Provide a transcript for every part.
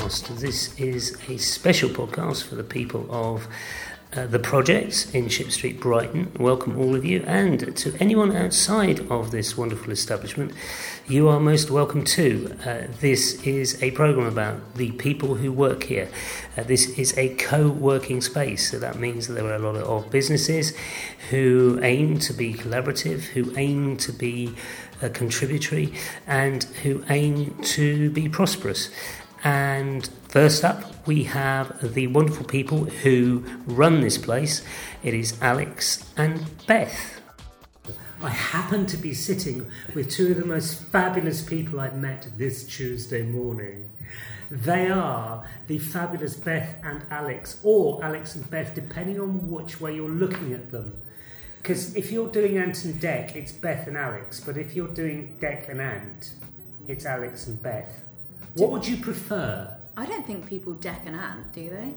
podcast. This is a special podcast for the people of uh, the projects in Ship Street, Brighton. Welcome all of you, and to anyone outside of this wonderful establishment, you are most welcome too. Uh, this is a program about the people who work here. Uh, this is a co working space, so that means that there are a lot of businesses who aim to be collaborative, who aim to be uh, contributory, and who aim to be prosperous. And first up, we have the wonderful people who run this place. It is Alex and Beth. I happen to be sitting with two of the most fabulous people I've met this Tuesday morning. They are the fabulous Beth and Alex, or Alex and Beth, depending on which way you're looking at them. Because if you're doing Ant and Dec, it's Beth and Alex, but if you're doing Dec and Ant, it's Alex and Beth. What would you prefer? I don't think people deck an ant, do they?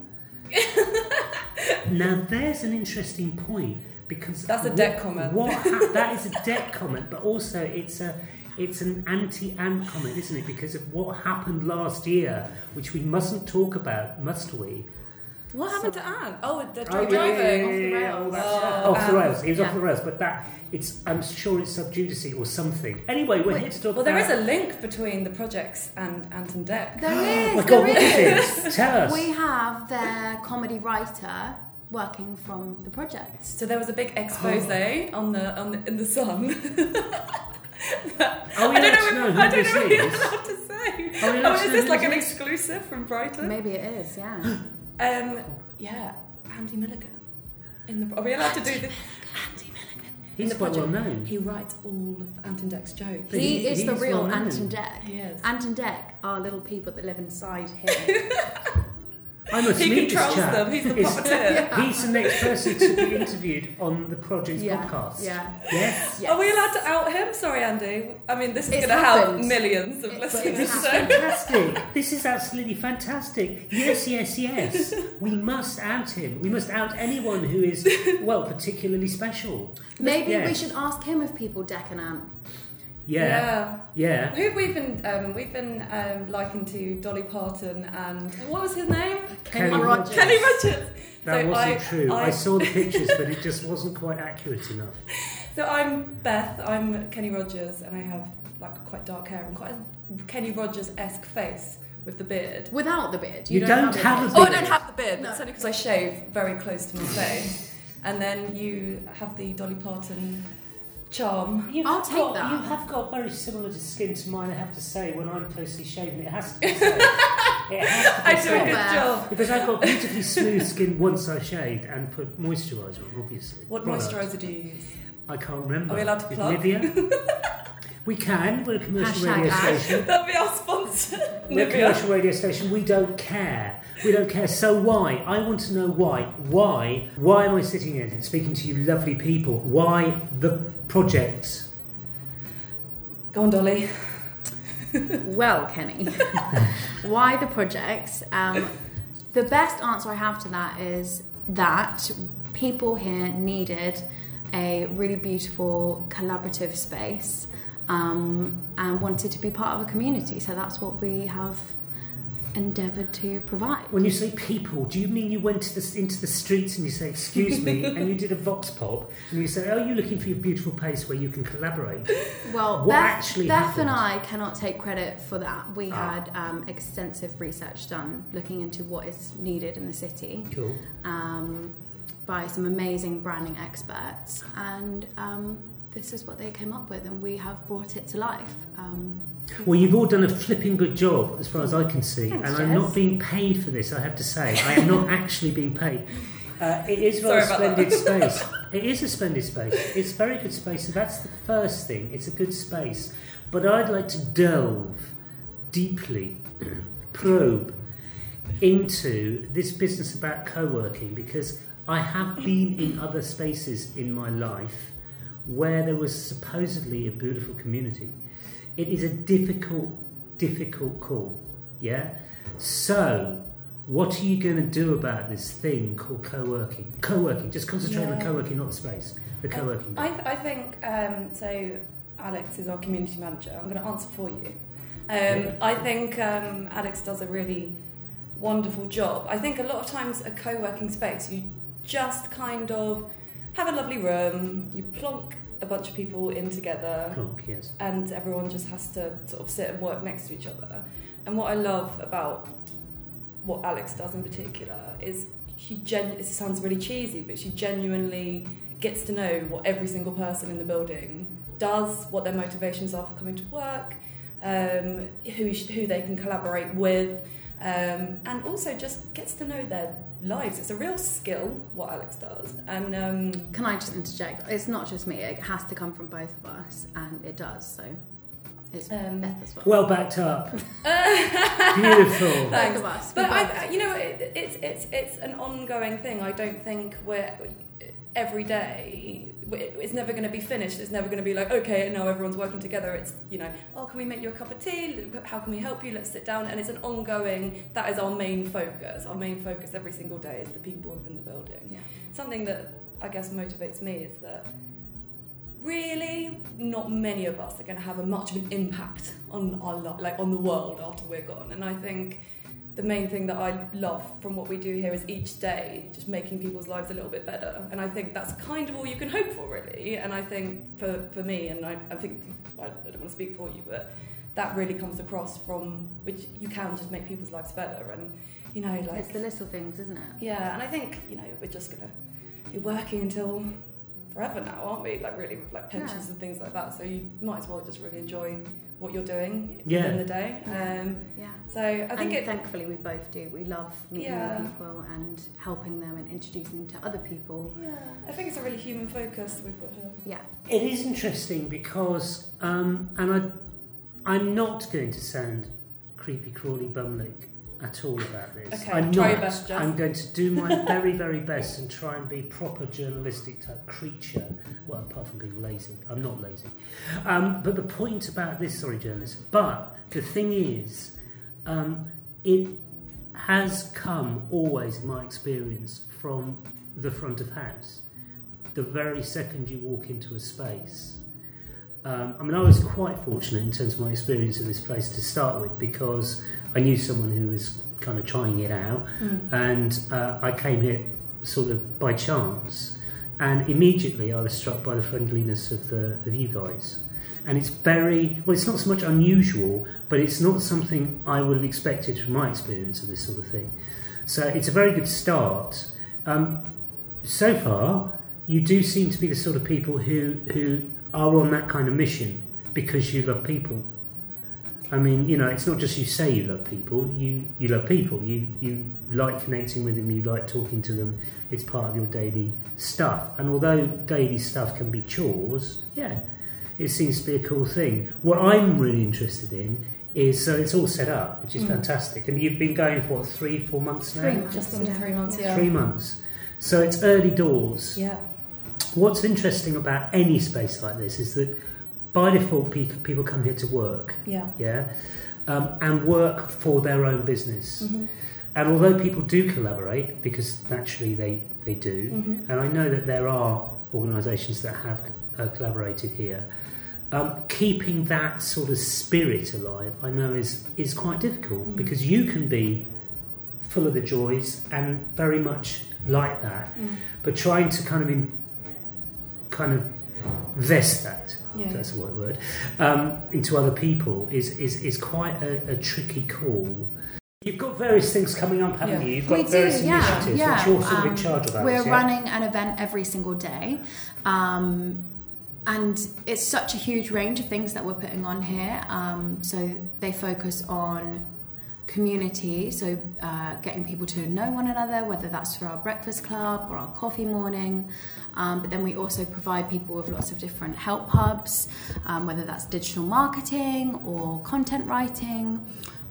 Now, there's an interesting point because That's a what- Dec comment. What hap- that is a deck comment, but also it's a it's an anti-ant comment, isn't it? Because of what happened last year, which we mustn't talk about, must we? What happened to Anne? Oh, the Oh, driving. yeah, yeah, yeah, off the rails. all that Oh, stuff. off the um, rails. He was off the rails, but that it's. I'm sure it's sub judice or something. Anyway, we're Wait, here to talk Well, there is a link between the projects and Ant and Dec. There Oh my God, there what is is. this? Tell us. We have their comedy writer working from the projects. So there was a big expose on the on the in the Sun. Are we I don't know. know If, who I don't this know if you're is? allowed to say. Are we Oh, is this like an exclusive from Brighton? Maybe it is, yeah. Um, yeah, Andy Milligan. In the, are we allowed to do this? Andy Milligan. He's the quite well project. known. He writes all of Ant and Dec's jokes. He, he- is the real well known. Ant and Dec. He is. Ant and Dec are little people that live inside here. I must He meet this controls chap. them. He's the It's- puppeteer. He's the next person to be interviewed on the Projects yeah. podcast. Yeah. Yes. Yes. Are we allowed to out him? Sorry, Andy. I mean, this is going to help millions of It- listeners. This is fantastic. This is absolutely fantastic. Yes, yes, yes. We must out him. We must out anyone who is, well, particularly special. Maybe we should ask him if people deck an ant. Yeah. Yeah. Who have we been? Um, we've been um, likened to Dolly Parton and what was his name? Kenny Kenny Rogers. Kenny Rogers. That So wasn't I- true. I, I- saw the pictures, but it just wasn't quite accurate enough. So I'm Beth. I'm Kenny Rogers, and I have like quite dark hair and quite a Kenny Rogers esque face with the beard. Without the beard. You don't have a beard. Oh, I don't have the beard. No. That's only because I shave very close to my face. And then you have the Dolly Parton charm. You've I'll take got, that. You have got very similar to skin to mine, I have to say, when I'm closely shaven. It has to be said. it has to be I do a good job. Because I've got beautifully smooth skin once I've shaved and put moisturiser on, obviously. What Product. moisturiser do you use? I can't remember. Are we allowed to plug? Nivea? we can. We're a commercial Hashtag radio ad. station. That'll be our sponsor. We're a commercial radio station. We don't care. We don't care. So why? I want to know why. Why? Why am I sitting here speaking to you lovely people? Why the project? Go on, Dolly. Well, Kenny, why the projects? Um, the best answer I have to that is that people here needed a really beautiful collaborative space um, and wanted to be part of a community. So that's what we have endeavoured to provide. When you say people, do you mean you went to the, into the streets and you say, "Excuse me," and you did a vox pop, and you say, "Oh, you're looking for your beautiful place where you can collaborate"? Well, What Beth, actually Beth happened? and I cannot take credit for that. We Ah. had um, extensive research done looking into what is needed in the city. Cool. um, by some amazing branding experts, and um, this is what they came up with, and we have brought it to life. Um, Well, you've all done a flipping good job, as far as I can see, Thanks, and I'm Jess. not being paid for this. I have to say, I am not actually being paid. Uh, it is Sorry splendid space. It is a splendid space. It's very good space. So that's the first thing. It's a good space. But I'd like to delve deeply, probe into this business about co-working because I have been in other spaces in my life where there was supposedly a beautiful community. It is a difficult, difficult call. Yeah. So, what are you going to do about this thing called co-working? Co-working. Just concentrate on Yeah. co-working, not the space. The co-working. I, I think um, so. Alex is our community manager. I'm going to answer for you. Um, I think um, Alex does a really wonderful job. I think a lot of times a co-working space, you just kind of have a lovely room, you plonk a bunch of people in together, Plonk, yes. and everyone just has to sort of sit and work next to each other. And what I love about what Alex does in particular is she genu- it sounds really cheesy, but she genuinely gets to know what every single person in the building does, what their motivations are for coming to work, um, who who they can collaborate with, um, and also just gets to know their lives. It's a real skill what Alex does, and um, Can I just interject? It's not just me. It has to come from both of us, and it does. So it's Um, Beth as well. Well backed up. Beautiful. both thanks. of us. But I, you know, it, it's it's it's an ongoing thing. I don't think we're every day. It's never going to be finished. It's never going to be like, okay, now everyone's working together. It's you know, oh, can we make you a cup of tea? How can we help you? Let's sit down. And it's an ongoing. That is our main focus. Our main focus every single day is the people within the building. Yeah. Something that I guess motivates me is that really not many of us are going to have a much of an impact on our li- like on the world after we're gone and i think the main thing that i love from what we do here is each day just making people's lives a little bit better and i think that's kind of all you can hope for really and i think for, for me and I, I think I don't want to speak for you but that really comes across from which you can just make people's lives better and you know like it's the little things, isn't it? yeah, and I think you know we're just gonna be working until forever now, aren't we? Like really with like pensions Yeah. and things like that. So you might as well just really enjoy what you're doing Yeah. in the day. Yeah. Um, Yeah. so I think and it. thankfully we both do. We love meeting Yeah. new people and helping them and introducing them to other people. yeah, I think it's a really human focus we've got here. Yeah. It is interesting because, um, and I, I'm not going to sound creepy crawly bumlick at all about this. Okay, I'm not. best. I'm going to do my very, very best and try and be proper journalistic type creature. Well, apart from being lazy, I'm not lazy. Um, but the point about this, sorry, journalist. But the thing is, um, it has come always, in my experience, from the front of house. The very second you walk into a space. Um, I mean, I was quite fortunate in terms of my experience in this place to start with because I knew someone who was kind of trying it out, and uh, I came here sort of by chance, and immediately I was struck by the friendliness of the of you guys. And it's very well. It's not so much unusual, but it's not something I would have expected from my experience of this sort of thing. So it's a very good start. Um, so far, you do seem to be the sort of people who who are on that kind of mission because you love people. I mean, you know, it's not just you say you love people. You you love people. You you like connecting with them. You like talking to them. It's part of your daily stuff. And although daily stuff can be chores, yeah, it seems to be a cool thing. What I'm really interested in is so it's all set up, which is Mm. fantastic. And you've been going for what, three, four months now. Three months. Just under Yeah. three months, yeah. Three months. So it's early doors. Yeah. What's interesting about any space like this is that by default pe- people come here to work, Yeah. yeah, um, and work for their own business. Mm-hmm. And although people do collaborate, because naturally they, they do, Mm-hmm. and I know that there are organisations that have uh, collaborated here, um, keeping that sort of spirit alive, I know is is quite difficult Mm. because you can be full of the joys and very much like that, Mm. but trying to kind of in, kind of vest that yeah. that's the right word, um, into other people is is, is quite a, a tricky call. You've got various things coming up, haven't Yeah. you? You've got We various yeah, initiatives yeah. which you're sort of in Um, charge of. Alice, We're running an event every single day. Um, and it's such a huge range of things that we're putting on here. Um, so they focus on community, so uh, getting people to know one another, whether that's through our breakfast club or our coffee morning. Um, but then we also provide people with lots of different help hubs, um, whether that's digital marketing or content writing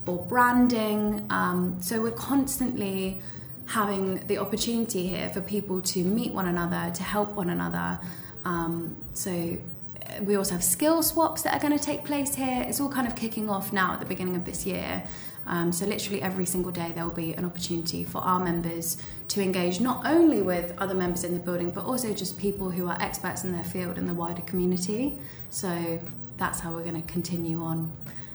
or branding. Um, so we're constantly having the opportunity here for people to meet one another, to help one another. Um, so uh, we also have skill swaps that are going to take place here. It's all kind of kicking off now at the beginning of this year. Um, so literally every single day there will be an opportunity for our members to engage not only with other members in the building, but also just people who are experts in their field and the wider community. So that's how we're going to continue on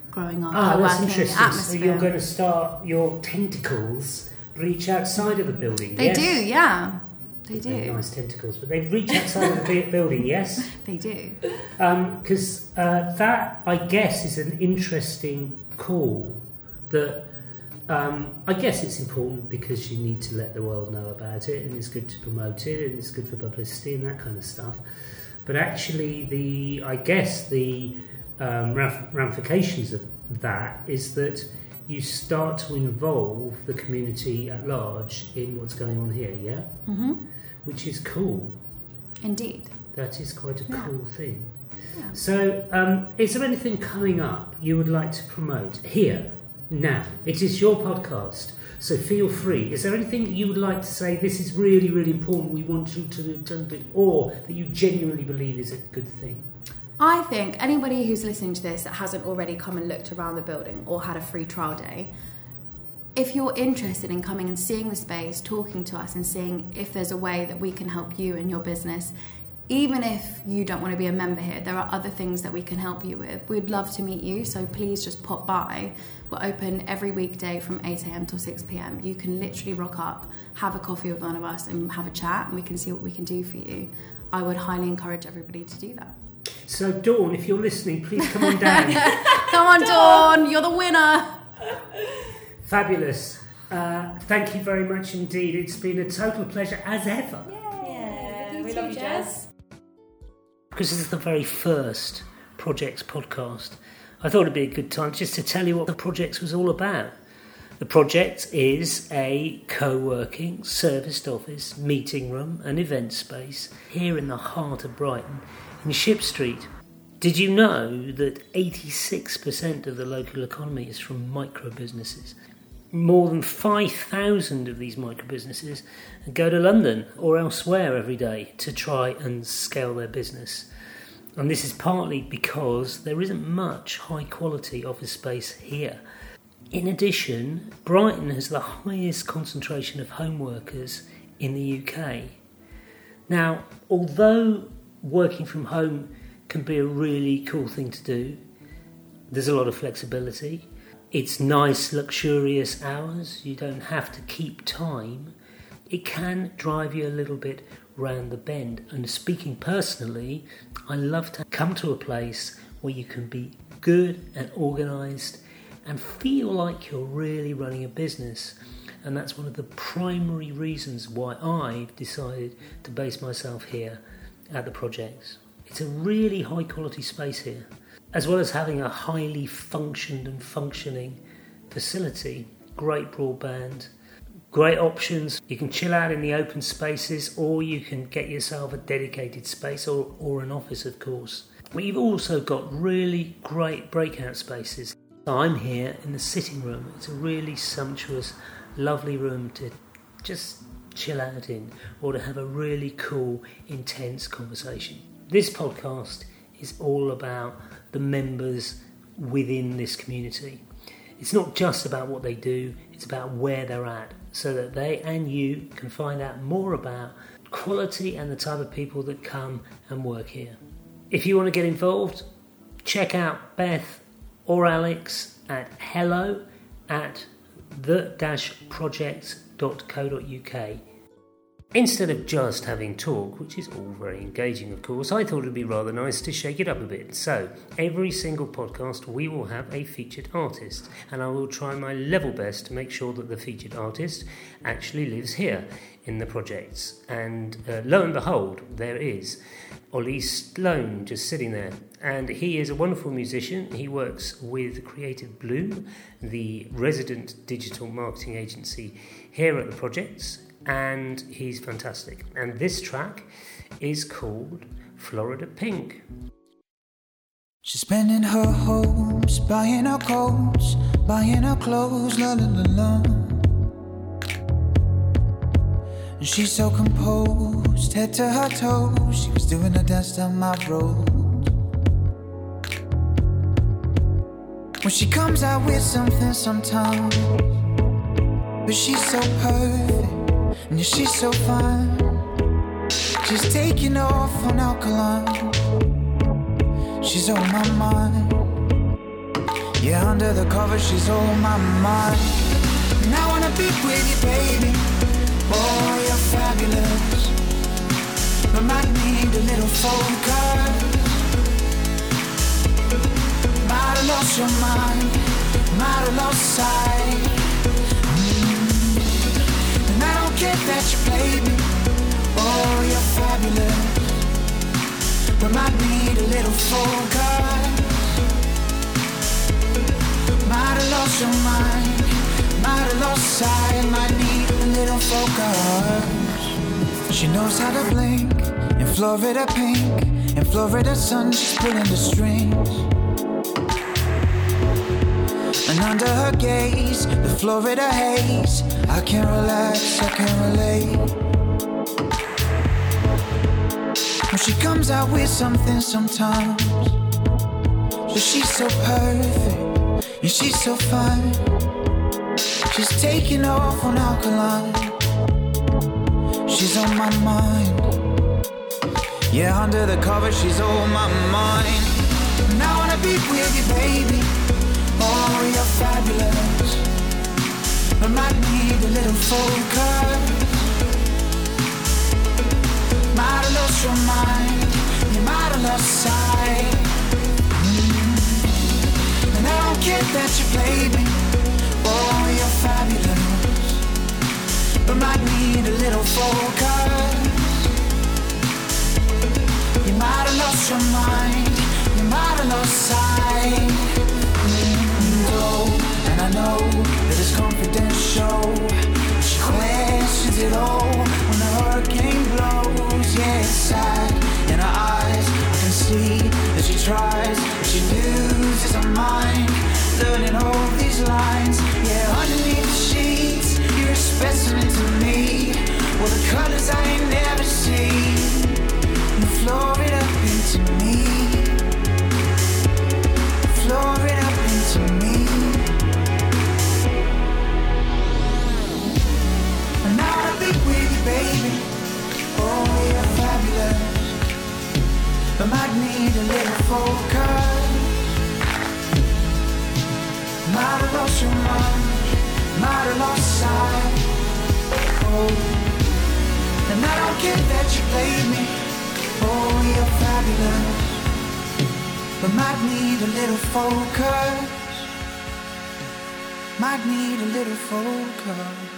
growing our Ah, that's interesting. So you're going to start your tentacles reach outside of the building. they yes? do, yeah, they They're do, nice tentacles, but they reach outside of the building. Yes. they do. because uh, that I guess is an interesting call. That um, I guess it's important because you need to let the world know about it, and it's good to promote it, and it's good for publicity and that kind of stuff. But actually, the I guess the um, ramifications of that is that you start to involve the community at large in what's going on here. Yeah, hmm which is cool. Indeed. That is quite a Yeah. cool thing. Yeah. So, um, is there anything coming up you would like to promote here, now? It is your podcast, so feel free. Is there anything you would like to say, this is really, really important, we want you to do, it, or that you genuinely believe is a good thing? I think anybody who's listening to this that hasn't already come and looked around the building or had a free trial day, if you're interested in coming and seeing the space, talking to us, and seeing if there's a way that we can help you and your business, even if you don't want to be a member here, there are other things that we can help you with. We'd love to meet you, so please just pop by. We're open every weekday from 8am till 6pm. You can literally rock up, have a coffee with one of us, and have a chat, and we can see what we can do for you. I would highly encourage everybody to do that. So, Dawn, if you're listening, please come on down. Come on, Dawn, you're the winner. Fabulous. Uh, thank you very much indeed. It's been a total pleasure as ever. Yeah, we love you, Jazz. Because this is the very first Projects podcast, I thought it'd be a good time just to tell you what the Projects was all about. The Project is a co working, serviced office, meeting room, and event space here in the heart of Brighton in Ship Street. Did you know that 86% of the local economy is from micro businesses? More than 5,000 of these micro businesses go to London or elsewhere every day to try and scale their business. And this is partly because there isn't much high quality office space here. In addition, Brighton has the highest concentration of home workers in the UK. Now, although working from home can be a really cool thing to do, there's a lot of flexibility. It's nice, luxurious hours. You don't have to keep time. It can drive you a little bit round the bend. And speaking personally, I love to come to a place where you can be good and organised and feel like you're really running a business. And that's one of the primary reasons why I've decided to base myself here at the projects. It's a really high quality space here, as well as having a highly functioned and functioning facility, great broadband, great options. You can chill out in the open spaces, or you can get yourself a dedicated space or, or an office, of course. We've also got really great breakout spaces. I'm here in the sitting room. It's a really sumptuous, lovely room to just chill out in or to have a really cool, intense conversation. This podcast is all about the members within this community. It's not just about what they do, it's about where they're at so that they and you can find out more about quality and the type of people that come and work here. If you want to get involved, check out Beth or Alex at hello at the-project.co.uk. Instead of just having talk, which is all very engaging, of course, I thought it'd be rather nice to shake it up a bit. So, every single podcast, we will have a featured artist, and I will try my level best to make sure that the featured artist actually lives here in the projects. And uh, lo and behold, there is Ollie Sloan just sitting there. And he is a wonderful musician. He works with Creative Blue, the resident digital marketing agency here at the projects and he's fantastic. And this track is called Florida Pink. She's spending her hopes, buying her coats, buying her clothes, la la la la. And she's so composed, head to her toes. She was doing a dance down my road. When she comes out with something sometimes, but she's so perfect. And she's so fine. She's taking off on alkaline. She's on my mind. Yeah, under the cover, she's on my mind. And I wanna be with you, baby. Oh, you're fabulous. But might need a little focus. Might have lost your mind, might have lost sight. Care that you play me. Oh, you're fabulous. But might need a little focus. Might have lost your mind, might have lost sight, might need a little focus. She knows how to blink in Florida pink, in Florida sun, she's pulling the strings. And under her gaze, the Florida haze, I can't relax, I can't relate. When she comes out with something sometimes, but she's so perfect, and she's so fine. She's taking off on alkaline. She's on my mind. Yeah, under the cover, she's on my mind. And I wanna be with you, baby. Oh, you're fabulous. But might need a And and. She questions it all when the hurricane blows. Yeah, it's sad in her eyes. I can see that she tries, but she loses her mind. Learning all these lines. Yeah, underneath the sheets, you're a specimen to me. Well, the colors I ain't never seen. Floor it up into me. Might need a little focus. Might have lost your mind. Might have lost sight. Oh. And I don't care that you played me. Oh, fabulous. But might need a little focus. Might need a little focus.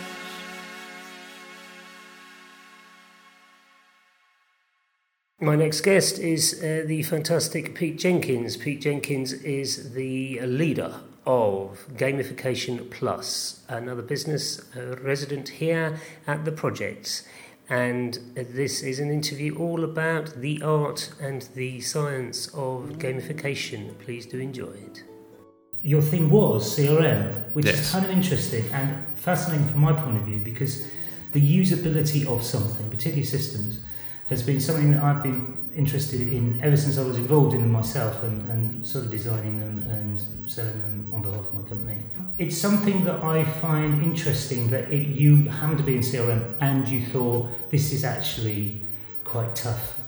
My next guest is uh, the fantastic Pete Jenkins. Pete Jenkins is the leader of Gamification Plus, another business uh, resident here at the project. And uh, this is an interview all about the art and the science of gamification. Please do enjoy it. Your thing was CRM, which is kind of interesting and fascinating from my point of view because the usability of something, particularly systems, has been something that I've been interested in ever since I was involved in them myself and, and sort of designing them and selling them on behalf of my company. It's something that I find interesting that it, you happened to be in CRM and you thought this is actually quite tough.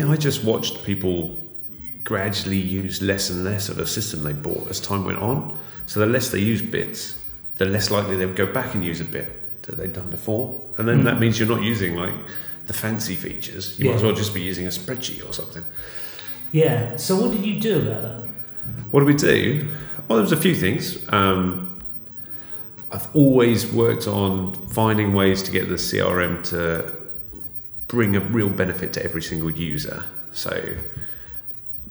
I just watched people gradually use less and less of a system they bought as time went on. So the less they use bits, the less likely they would go back and use a bit that they'd done before. And then Mm. that means you're not using like the fancy features. You might as well just be using a spreadsheet or something. Yeah, so what did you do about that? What did we do? Well, there was a few things. Um, I've always worked on finding ways to get the CRM to bring a real benefit to every single user. So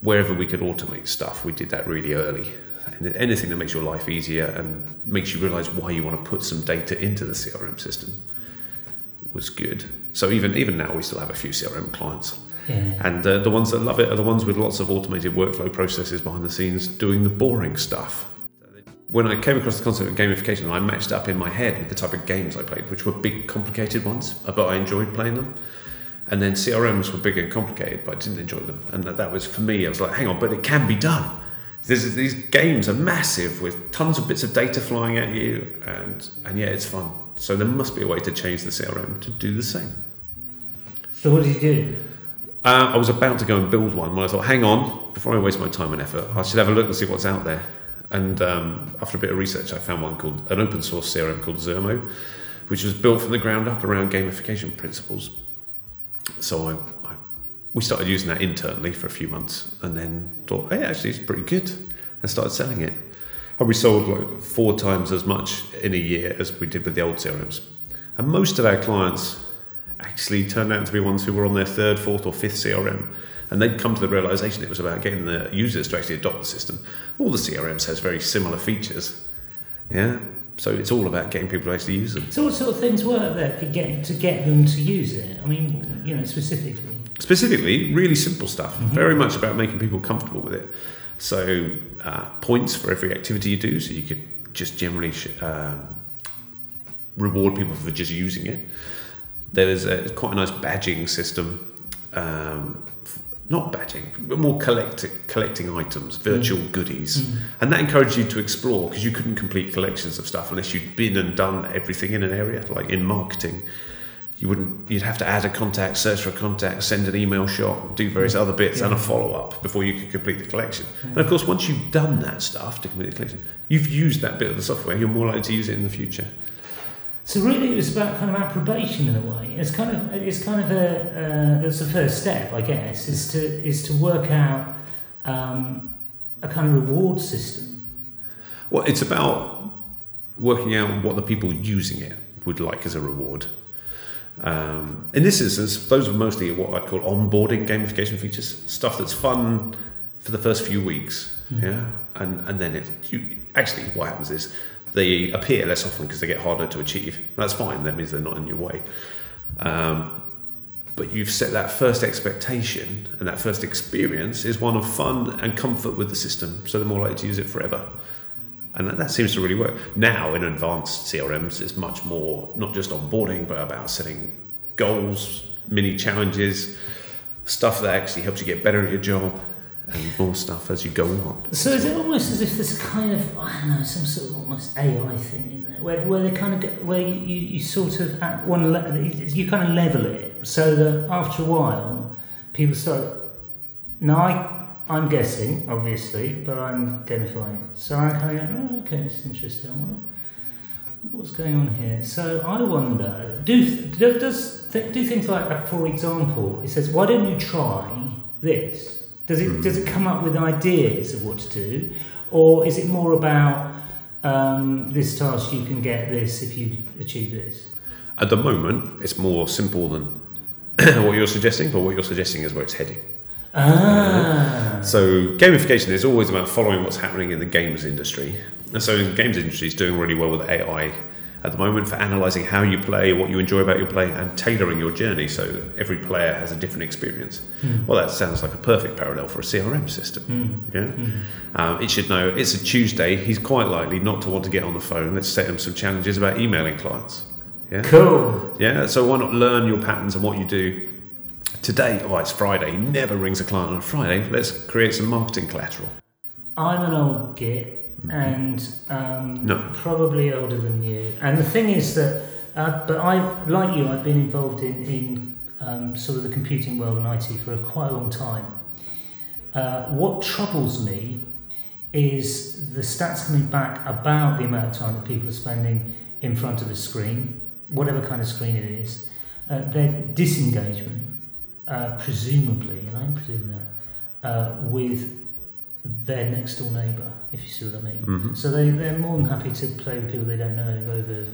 wherever we could automate stuff, we did that really early. And anything that makes your life easier and makes you realize why you want to put some data into the CRM system was good. So even even now, we still have a few CRM clients. Yeah. And uh, the ones that love it are the ones with lots of automated workflow processes behind the scenes doing the boring stuff. When I came across the concept of gamification, I matched up in my head with the type of games I played, which were big, complicated ones, but I enjoyed playing them. And then CRMs were big and complicated, but I didn't enjoy them. And that, that was for me, I was like, hang on, but it can be done. There's, these games are massive with tons of bits of data flying at you, and, and yeah, it's fun. So there must be a way to change the CRM to do the same. So what did you do? Uh, I was about to go and build one when I thought, hang on, before I waste my time and effort, I should have a look and see what's out there. And um, after a bit of research, I found one called an open source CRM called Zurmo, which was built from the ground up around gamification principles. So I, I, we started using that internally for a few months, and then thought, hey, actually, it's pretty good, and started selling it. And we sold like four times as much in a year as we did with the old CRMs. And most of our clients actually turned out to be ones who were on their third, fourth, or fifth CRM. And they'd come to the realization it was about getting the users to actually adopt the system. All the CRMs has very similar features. Yeah. So it's all about getting people to actually use them. So what sort of things work there to get to get them to use it? I mean, you know, specifically. Specifically, really simple stuff. Mm-hmm. Very much about making people comfortable with it. So uh, points for every activity you do. So you could just generally uh, reward people for just using it. There is a, quite a nice badging system. Um, not badging, but more collecting, collecting items, virtual mm. goodies. Mm. And that encouraged you to explore because you couldn't complete collections of stuff unless you'd been and done everything in an area. Like in marketing, you wouldn't, you'd have to add a contact, search for a contact, send an email shot, do various mm. other bits yeah. and a follow up before you could complete the collection. Yeah. And of course, once you've done that stuff to complete the collection, you've used that bit of the software, you're more likely to use it in the future. So really, it was about kind of approbation in a way. It's kind of it's kind of a uh, that's the first step, I guess, is to is to work out um, a kind of reward system. Well, it's about working out what the people using it would like as a reward. Um, in this instance, those are mostly what I'd call onboarding gamification features, stuff that's fun for the first few weeks, mm. yeah, and and then it you, actually what happens is they appear less often because they get harder to achieve. That's fine. That means they're not in your way. Um, but you've set that first expectation and that first experience is one of fun and comfort with the system, so they're more likely to use it forever. And that, that seems to really work. Now, in advanced CRMs, it's much more not just onboarding, but about setting goals, mini challenges, stuff that actually helps you get better at your job, and more stuff as you go on. So is it almost as if there's kind of I don't know some sort of almost AI thing in there where, where they kind of get, where you, you sort of at one level you kind of level it so that after a while people start. Now I I'm guessing obviously, but I'm gamifying. So I'm kind of going, oh, okay, it's interesting. What's going on here? So I wonder, do does do things like, for example, it says, why don't you try this? Does it, mm. does it come up with ideas of what to do? Or is it more about um, this task, you can get this if you achieve this? At the moment, it's more simple than what you're suggesting, but what you're suggesting is where it's heading. Ah. So gamification is always about following what's happening in the games industry. And so the games industry is doing really well with AI at the moment for analysing how you play, what you enjoy about your play, and tailoring your journey so that every player has a different experience. Mm. Well, that sounds like a perfect parallel for a CRM system. Mm. Yeah, mm. Um, it should know it's a Tuesday. He's quite likely not to want to get on the phone. Let's set him some challenges about emailing clients. Yeah, cool. Yeah, so why not learn your patterns and what you do today? Oh, it's Friday. He never rings a client on a Friday. Let's create some marketing collateral. I'm an old git and um, no. probably older than you. And the thing is that, uh, but I, like you, I've been involved in, in um, sort of the computing world and IT for a, quite a long time. Uh, what troubles me is the stats coming back about the amount of time that people are spending in front of a screen, whatever kind of screen it is, uh, their disengagement, uh, presumably, and I'm presuming that, uh, with their next door neighbour, if you see what I mean. Mm-hmm. So they, they're more than happy to play with people they don't know over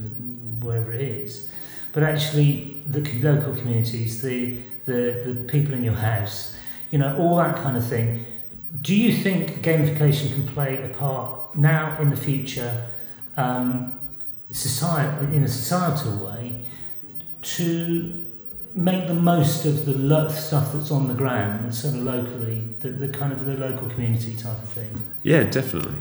wherever it is. But actually, the local communities, the, the, the people in your house, you know, all that kind of thing. Do you think gamification can play a part now in the future, um, society, in a societal way, to make the most of the lo- stuff that's on the ground, and sort of locally, the, the kind of the local community type of thing. Yeah, definitely.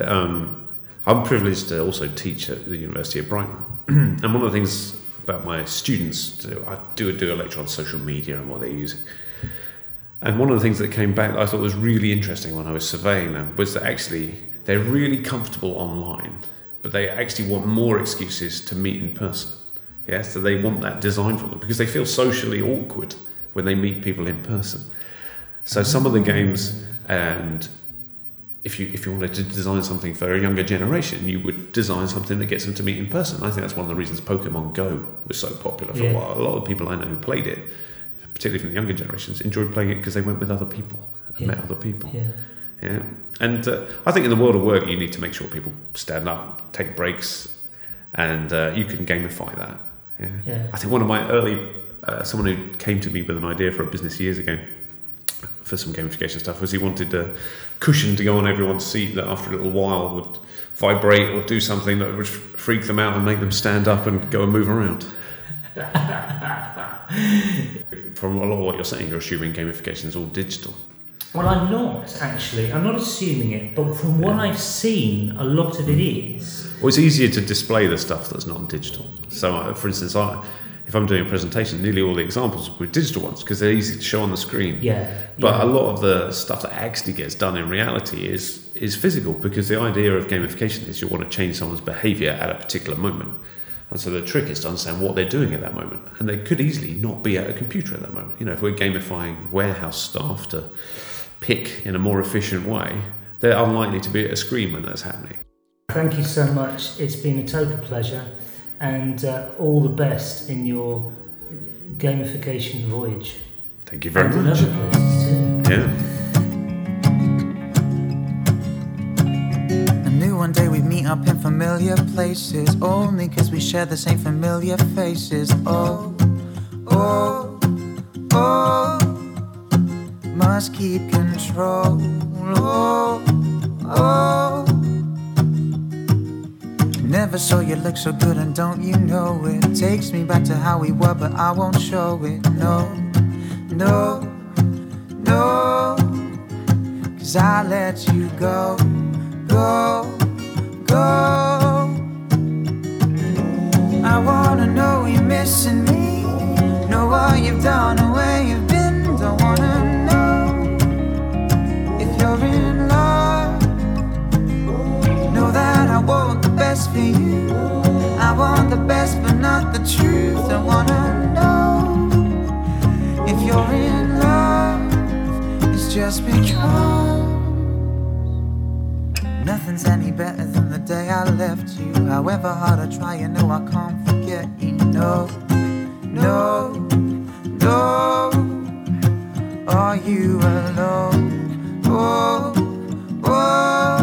Um, I'm privileged to also teach at the University of Brighton, and one of the things about my students, I do do a lecture on social media and what they're using. And one of the things that came back that I thought was really interesting when I was surveying them was that actually they're really comfortable online, but they actually want more excuses to meet in person. Yeah, so they want that design for them because they feel socially awkward when they meet people in person. So some of the games and if you if you wanted to design something for a younger generation, you would design something that gets them to meet in person. I think that's one of the reasons Pokemon Go was so popular for Yeah. a while. A lot of people I know who played it, particularly from the younger generations, enjoyed playing it because they went with other people and Yeah. met other people. Yeah. Yeah, and uh, I think in the world of work, you need to make sure people stand up, take breaks, and uh, you can gamify that. Yeah. Yeah. I think one of my early, uh, someone who came to me with an idea for a business years ago for some gamification stuff was he wanted a cushion to go on everyone's seat that after a little while would vibrate or do something that would freak them out and make them stand up and go and move around. From a lot of what you're saying, you're assuming gamification is all digital. Well, I'm not actually. I'm not assuming it, but from what I've seen, a lot of it is. Well, it's easier to display the stuff that's not digital. So, uh, for instance, I, if I'm doing a presentation, nearly all the examples were digital ones because they're easy to show on the screen. Yeah. But yeah. a lot of the stuff that actually gets done in reality is is physical because the idea of gamification is you want to change someone's behaviour at a particular moment. And so the trick is to understand what they're doing at that moment. And they could easily not be at a computer at that moment. You know, if we're gamifying warehouse staff to pick in a more efficient way, they're unlikely to be at a screen when that's happening. Thank you so much. It's been a total pleasure, and uh, all the best in your gamification voyage. Thank you very and in much. other places too. Yeah. I knew one day we'd meet up in familiar places, only cause we share the same familiar faces. Oh, oh, oh, must keep control. Oh, oh. Never saw you look so good, and don't you know it? Takes me back to how we were, but I won't show it. No, no, no. Cause I let you go, go, go. I wanna know you're missing me. Know what you've done and best for you. I want the best, but not the truth. Don't wanna know if you're in love. It's just because. Nothing's any better than the day I left you. However hard I try, you know I can't forget you. No, no, no. Are you alone? Oh, oh.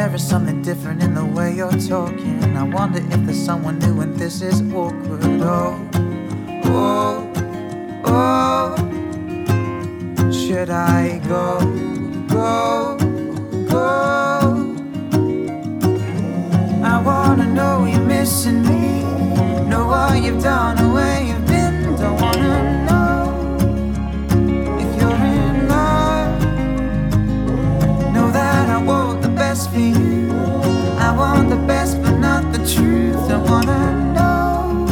There is something different in the way you're talking. I wonder if there's someone new and this is awkward. Oh, oh, oh. Should I go, go, go? I wanna know you're missing me. Know what you've done and wanna know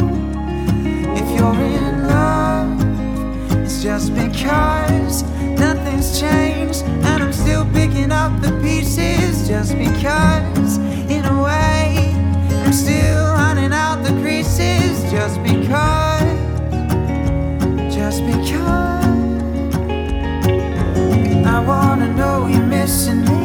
if you're in love. It's just because nothing's changed, and I'm still picking up the pieces. Just because, in a way, I'm still ironing out the creases. Just because, just because. I wanna know you're missing me.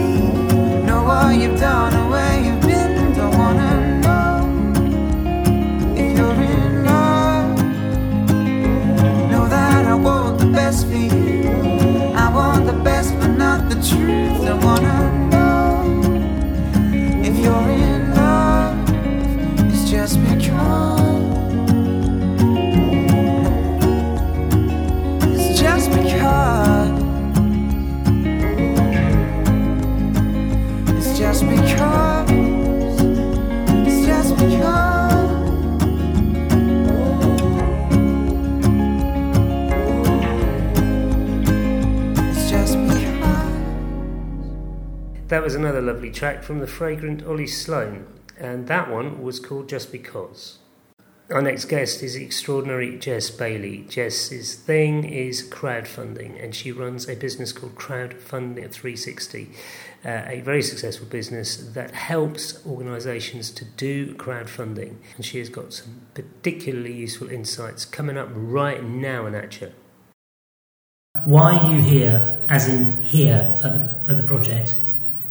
Track from the fragrant Ollie Sloan, and that one was called Just Because. Our next guest is extraordinary Jes Bailey. Jes's thing is crowdfunding, and she runs a business called Crowdfunding 360, uh, a very successful business that helps organisations to do crowdfunding. And she has got some particularly useful insights coming up right now in Atcha. Why are you here, as in here at the, at the project?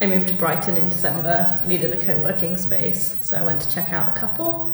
I moved to Brighton in December, needed a co working space, so I went to check out a couple,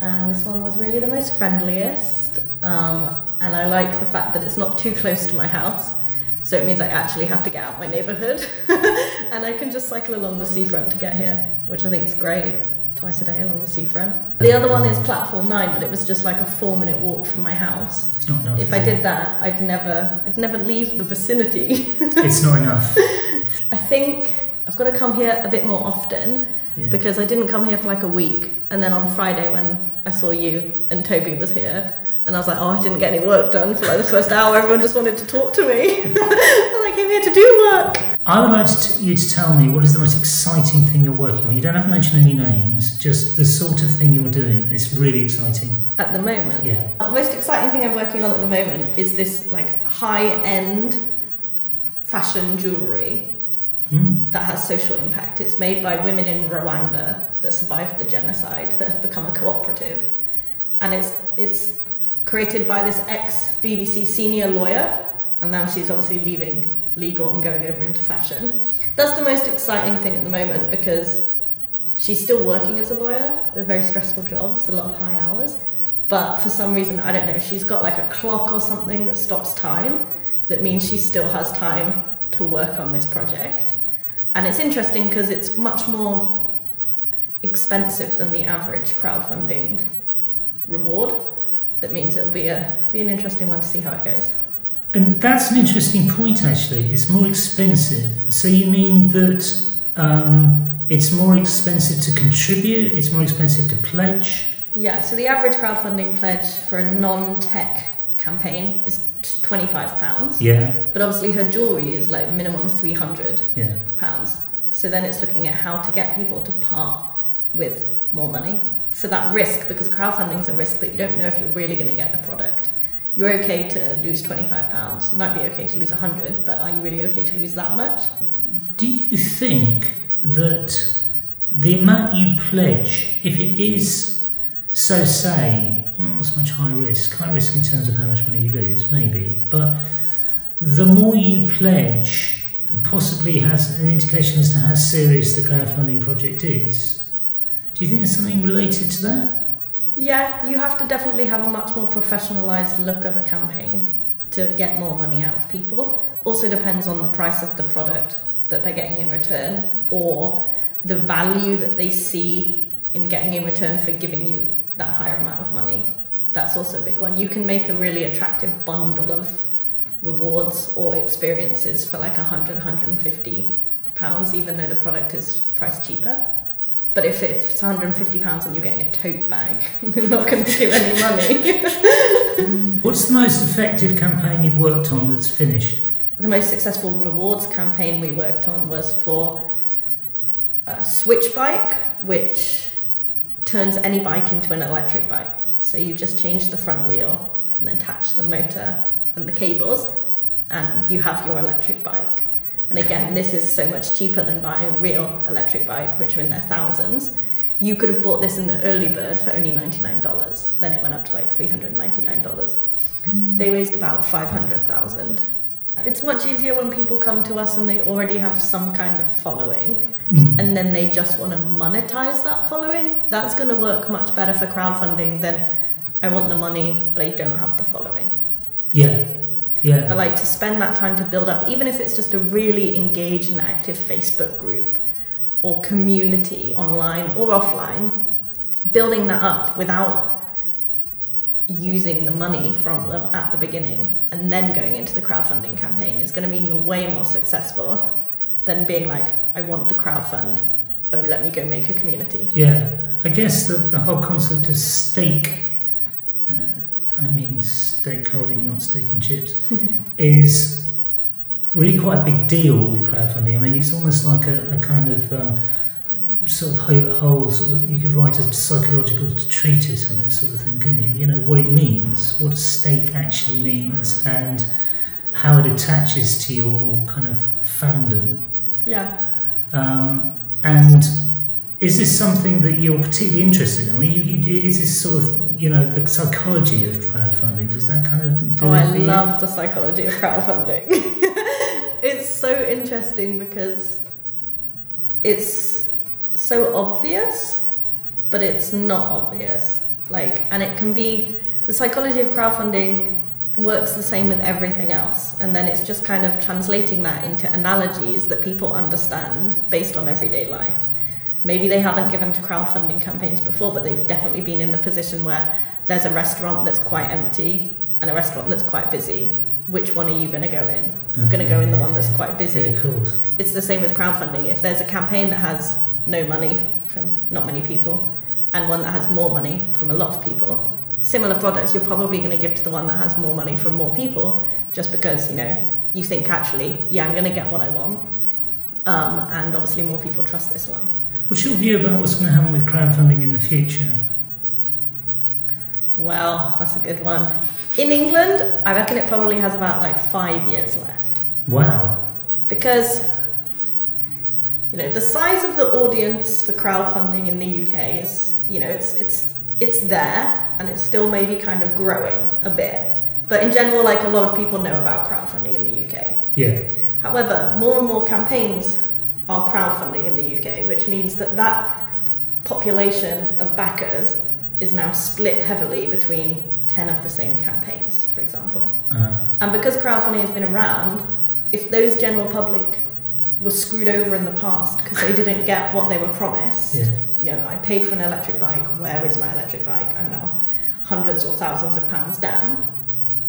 and this one was really the most friendliest. Um, and I like the fact that it's not too close to my house, so it means I actually have to get out my neighbourhood, and I can just cycle along the seafront to get here, which I think is great. Twice a day along the seafront. The other one is platform nine, but it was just like a four-minute walk from my house. It's not enough. If I did that, I'd never, I'd never leave the vicinity. it's not enough. I think I've got to come here a bit more often Yeah. because I didn't come here for like a week, and then on Friday when I saw you and Toby was here, and I was like, oh, I didn't get any work done for like the first hour. Everyone just wanted to talk to me, and I came here to do work. I would like to t- you to tell me what is the most exciting thing you're working on. You don't have to mention any names, just the sort of thing you're doing. It's really exciting. At the moment, Yeah. the most exciting thing I'm working on at the moment is this like high-end fashion jewelry Mm. that has social impact. It's made by women in Rwanda that survived the genocide that have become a cooperative, and it's it's created by this ex BBC senior lawyer, and now she's obviously leaving legal and going over into fashion. That's the most exciting thing at the moment because she's still working as a lawyer. They're very stressful jobs, a lot of high hours. But for some reason, I don't know, she's got like a clock or something that stops time. That means she still has time to work on this project. And it's interesting because it's much more expensive than the average crowdfunding reward. That means it'll be a be an interesting one to see how it goes. And that's an interesting point, actually. It's more expensive. So you mean that um, it's more expensive to contribute? It's more expensive to pledge? Yeah, so the average crowdfunding pledge for a non-tech campaign is twenty-five pounds. Yeah. But obviously, her jewelry is like minimum three hundred Yeah. pounds. So then it's looking at how to get people to part with more money for that risk because crowdfunding is a risk that you don't know if you're really going to get the product. You're okay to lose twenty five pounds. You might be okay to lose a hundred, but are you really okay to lose that much? Do you think that the amount you pledge, if it is, so say, not as much high risk, high risk in terms of how much money you lose, maybe, but the more you pledge possibly has an indication as to how serious the crowdfunding project is. Do you think there's something related to that? Yeah, you have to definitely have a much more professionalized look of a campaign to get more money out of people. Also depends on the price of the product that they're getting in return or the value that they see in getting in return for giving you that higher amount of money. That's also a big one. You can make a really attractive bundle of rewards or experiences for like 100 150 pounds even though the product is priced cheaper. But if it's 150 pounds and you're getting a tote bag, you're not going to give any money. What's the most effective campaign you've worked on that's finished? the most successful rewards campaign we worked on was for a Swytch bike, which turns any bike into an electric bike. So you just change the front wheel and then attach the motor and the cables, and you have your electric bike. And again, this is so much cheaper than buying a real electric bike, which are in their thousands. You could have bought this in the early bird for only $99. Then it went up to like $399. Mm. They raised about 500,000. It's much easier when people come to us and they already have some kind of following Mm. and then they just want to monetize that following. That's going to work much better for crowdfunding than I want the money, but I don't have the following. Yeah, yeah. But like to spend that time to build up, even if it's just a really engaged and active Facebook group or community online or offline, building that up without using the money from them at the beginning and then going into the crowdfunding campaign is going to mean you're way more successful than being like, I want the crowdfund. Oh, let me go make a community. Yeah, I guess the, the whole concept of stake, uh, I mean stakeholding, not steak and chips, is really quite a big deal with crowdfunding. I mean, it's almost like a, a kind of um, sort of whole, whole sort of, you could write a psychological treatise on this sort of thing, couldn't you? You know, what it means, what stake actually means, and how it attaches to your kind of fandom. Yeah. Um, and is this something that you're particularly interested in? I mean, you, you, is this sort of you know, the psychology of crowdfunding? Does that kind of do Oh, I for you? love the psychology of crowdfunding. it's so interesting because it's so obvious, but it's not obvious. Like, and it can be the psychology of crowdfunding works the same with everything else, and then it's just kind of translating that into analogies that people understand based on everyday life. Maybe they haven't given to crowdfunding campaigns before, but they've definitely been in the position where there's a restaurant that's quite empty and a restaurant that's quite busy. Which one are you going to go in? I'm going to go in the one that's quite busy. Yeah, of course. It's the same with crowdfunding. If there's a campaign that has no money from not many people and one that has more money from a lot of people, similar products, you're probably going to give to the one that has more money from more people just because, you know, you think actually, yeah, I'm going to get what I want. Um, and obviously more people trust this one. What's your view about what's going to happen with crowdfunding in the future? Well, that's a good one. In England, I reckon it probably has about like five years left. Wow. because you know the size of the audience for crowdfunding in the UK is you know it's it's it's there and it's still maybe kind of growing a bit but in general like a lot of people know about crowdfunding in the UK Yeah. however more and more campaigns are crowdfunding in the UK which means that that population of backers is now split heavily between 10 of the same campaigns for example Uh, and because crowdfunding has been around, if those general public were screwed over in the past because they didn't get what they were promised, yeah. you know, I paid for an electric bike, where is my electric bike? I'm now hundreds or thousands of pounds down.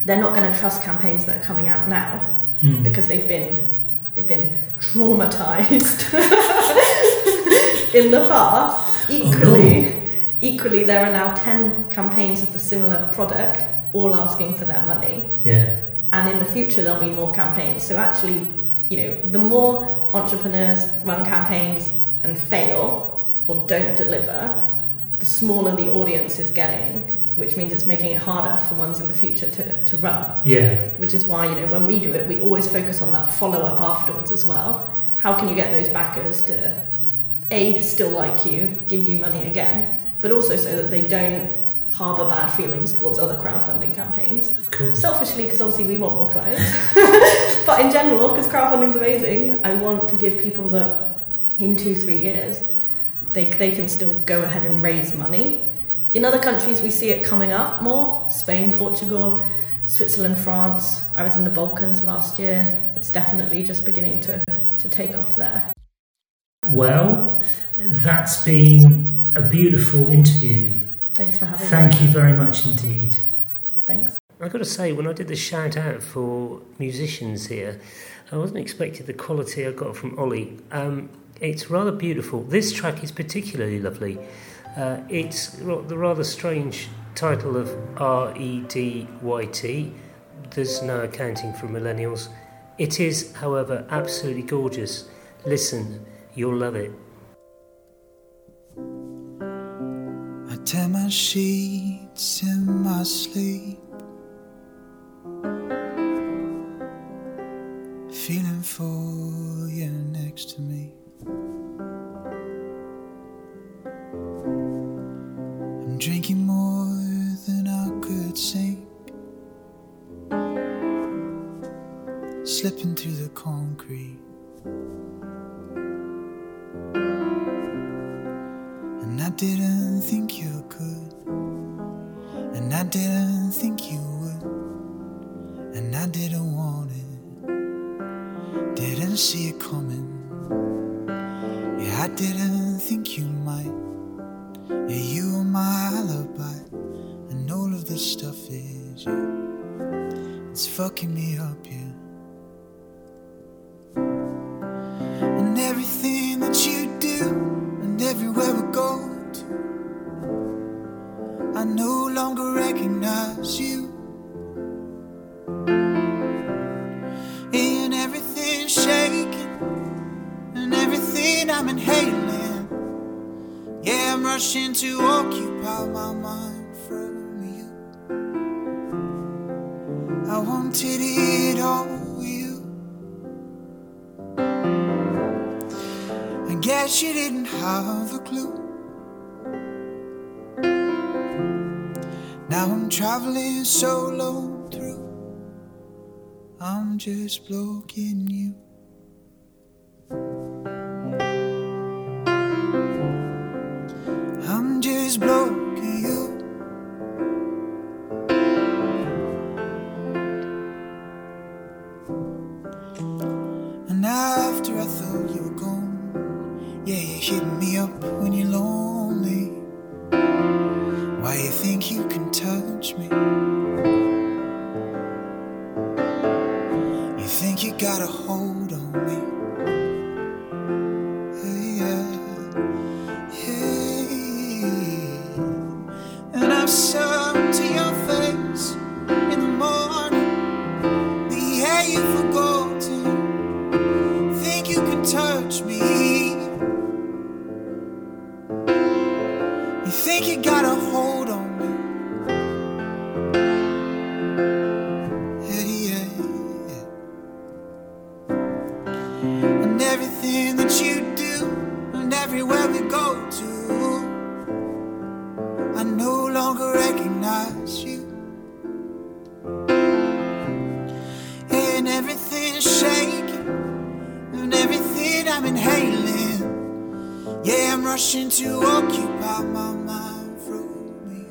They're not going to trust campaigns that are coming out now Hmm. because they've been they've been traumatized in the past. Equally, equally, there are now ten campaigns of the similar product, all asking for their money Yeah. and in the future there'll be more campaigns so actually you know the more entrepreneurs run campaigns and fail or don't deliver the smaller the audience is getting which means it's making it harder for ones in the future to, to run Yeah. which is why you know when we do it we always focus on that follow-up afterwards as well how can you get those backers to a still like you give you money again but also so that they don't harbour bad feelings towards other crowdfunding campaigns Of course. Selfishly, because obviously we want more clients. but in general, because crowdfunding is amazing, I want to give people that in two, three years, they, they can still go ahead and raise money. In other countries, we see it coming up more Spain, Portugal, Switzerland, France. I was in the Balkans last year. It's definitely just beginning to, to take off there. Well, that's been a beautiful interview. Thanks for having me. Thank you very much indeed. Thanks. I've got to say, when I did the shout out for musicians here, I wasn't expecting the quality I got from Ollie. Um, it's rather beautiful. This track is particularly lovely. Uh, it's the rather strange title of R E D Y T. There's no accounting for millennials. It is, however, absolutely gorgeous. Listen, you'll love it. I tear my sheets in my sleep. Feeling for you next to me. Slipping through the concrete. And I didn't think you could. And I didn't Now I'm traveling solo through. I'm just blocking you. I'm just blocking I'm inhaling. Yeah, I'm rushing to occupy my mind from you.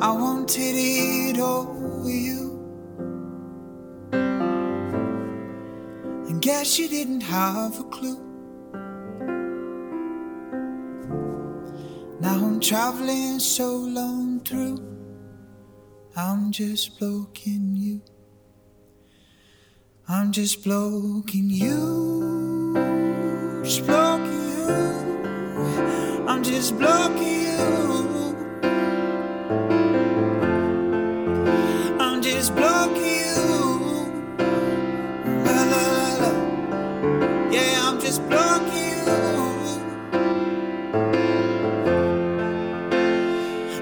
I wanted it with you. And guess you didn't have a clue. Now I'm traveling so long through. I'm just blocking you. I'm just blocking you. Just blocking you. I'm just blocking you. I'm just blocking you. La la la la. Yeah, I'm just blocking you.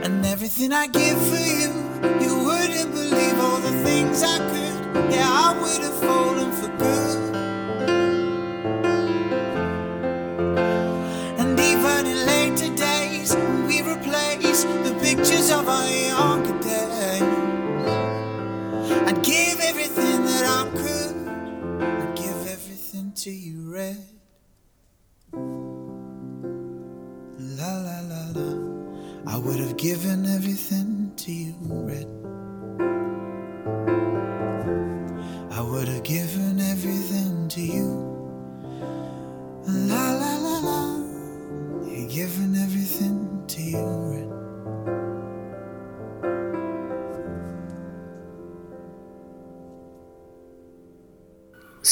And everything I give for you, you wouldn't believe all the things I could. Yeah, I would have fallen for good. And even in later days, we replace the pictures of our younger days, I'd give everything that I could. I'd give everything to you, red. La la la la. I would have given everything to you, red.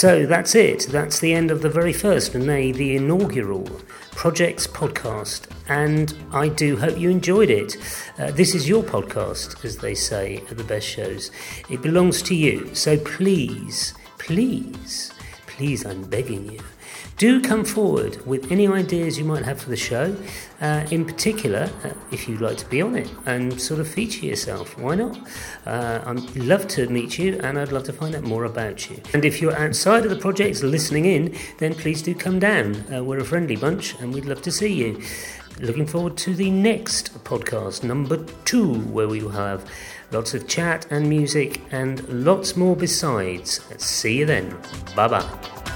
So that's it. That's the end of the very first, and nay, the inaugural Projects podcast. And I do hope you enjoyed it. Uh, this is your podcast, as they say at the best shows. It belongs to you. So please, please, please, I'm begging you. Do come forward with any ideas you might have for the show. Uh, in particular, uh, if you'd like to be on it and sort of feature yourself, why not? Uh, I'd love to meet you and I'd love to find out more about you. And if you're outside of the projects listening in, then please do come down. Uh, we're a friendly bunch and we'd love to see you. Looking forward to the next podcast, number two, where we will have lots of chat and music and lots more besides. See you then. Bye bye.